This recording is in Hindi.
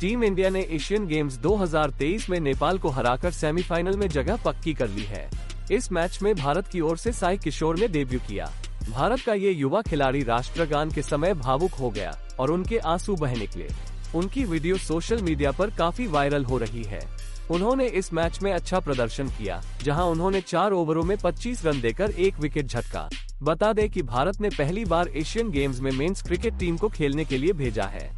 टीम इंडिया ने एशियन गेम्स 2023 में नेपाल को हराकर सेमीफाइनल में जगह पक्की कर ली है। इस मैच में भारत की ओर से साई किशोर ने डेब्यू किया। भारत का ये युवा खिलाड़ी राष्ट्रगान के समय भावुक हो गया और उनके आँसू बह निकले। उनकी वीडियो सोशल मीडिया पर काफ़ी वायरल हो रही है। उन्होंने इस मैच में अच्छा प्रदर्शन किया, जहाँ उन्होंने चार ओवरों में 25 रन देकर एक विकेट झटका। बता दें कि भारत ने पहली बार एशियन गेम्स में मेंस क्रिकेट टीम को खेलने के लिए भेजा है।